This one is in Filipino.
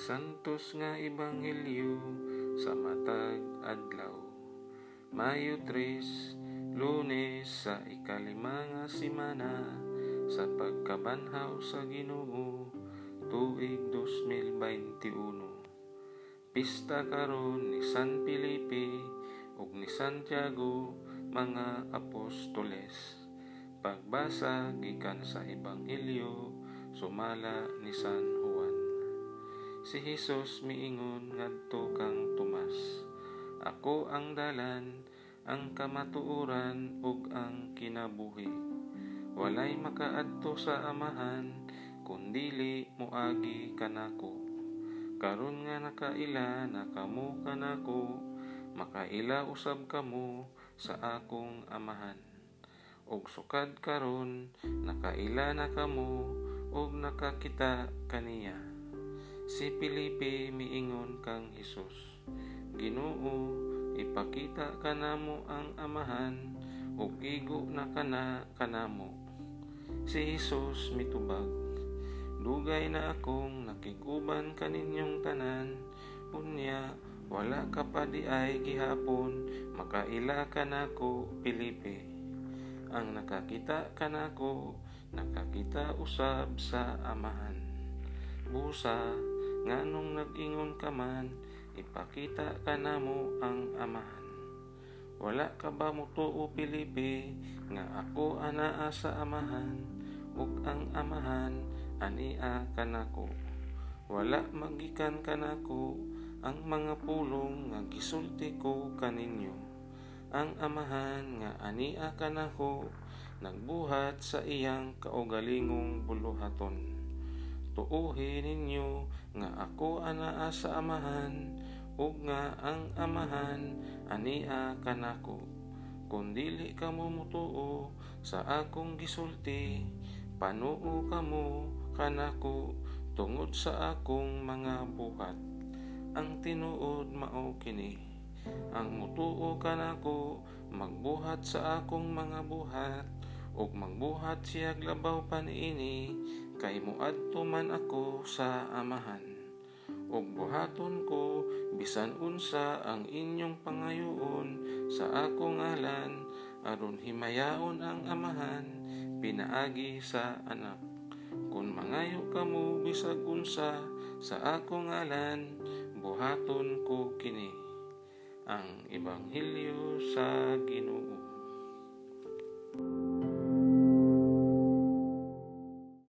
santos nga ebanghelyo sa matag adlaw. Mayo 3, Lunes sa ikalima nga semana sa pagkabanhaw sa Ginoo tuig 2021. Pista karon ni San Felipe ug ni Santiago mga apostoles. Pagbasa gikan sa ebanghelyo sumala ni San. Si Hesus miingon ngadto kang Tomas. Ako ang dalan, ang kamatuoran ug ang kinabuhi. Walay makaadto sa amahan kundili moagi kanako. Karon nga nakaila na kamo kanako, makaila usab kamo sa akong amahan. Og sukad karon nakaila na kamo ug nakakita kaniya. Si Felipe miingon kang Hesus, Ginoo, ipakita kanamo ang amahan ug igo na kana kanamo. Si Hesus mitubag, Dugay na akong nakiguban kaninyong tanan, unya wala ka pa di ay gihapon, makaila ka nako Felipe. Ang nakakita kanako, nakakita usab sa amahan. Busa, nganong nag-ingon ka man, ipakita ka namo ang amahan. Wala ka ba mo tuo Pilipi, nga ako anaa sa amahan, ug ang amahan ania kanako. Wala magikan kanako ang mga pulong nga gisulti ko kaninyo. Ang amahan nga ania kanako nagbuhat sa iyang kaugalingong buluhaton tuuhin ninyo nga ako anaa sa amahan ug nga ang amahan ania kanako. Kun dili kamo mutuo sa akong gisulti panuo kamo kanako tungod sa akong mga buhat. Ang tinuod mao kini ang mutuo kanako magbuhat sa akong mga buhat ug magbuhat siya labaw paniini kay muadto man ako sa amahan. Ug buhaton ko bisan unsa ang inyong pangayoon sa akong ngalan aron himayaon ang amahan pinaagi sa anak. Kun mangayo kamo bisag unsa sa akong ngalan buhaton ko kini. Ang ebanghelyo sa Ginoo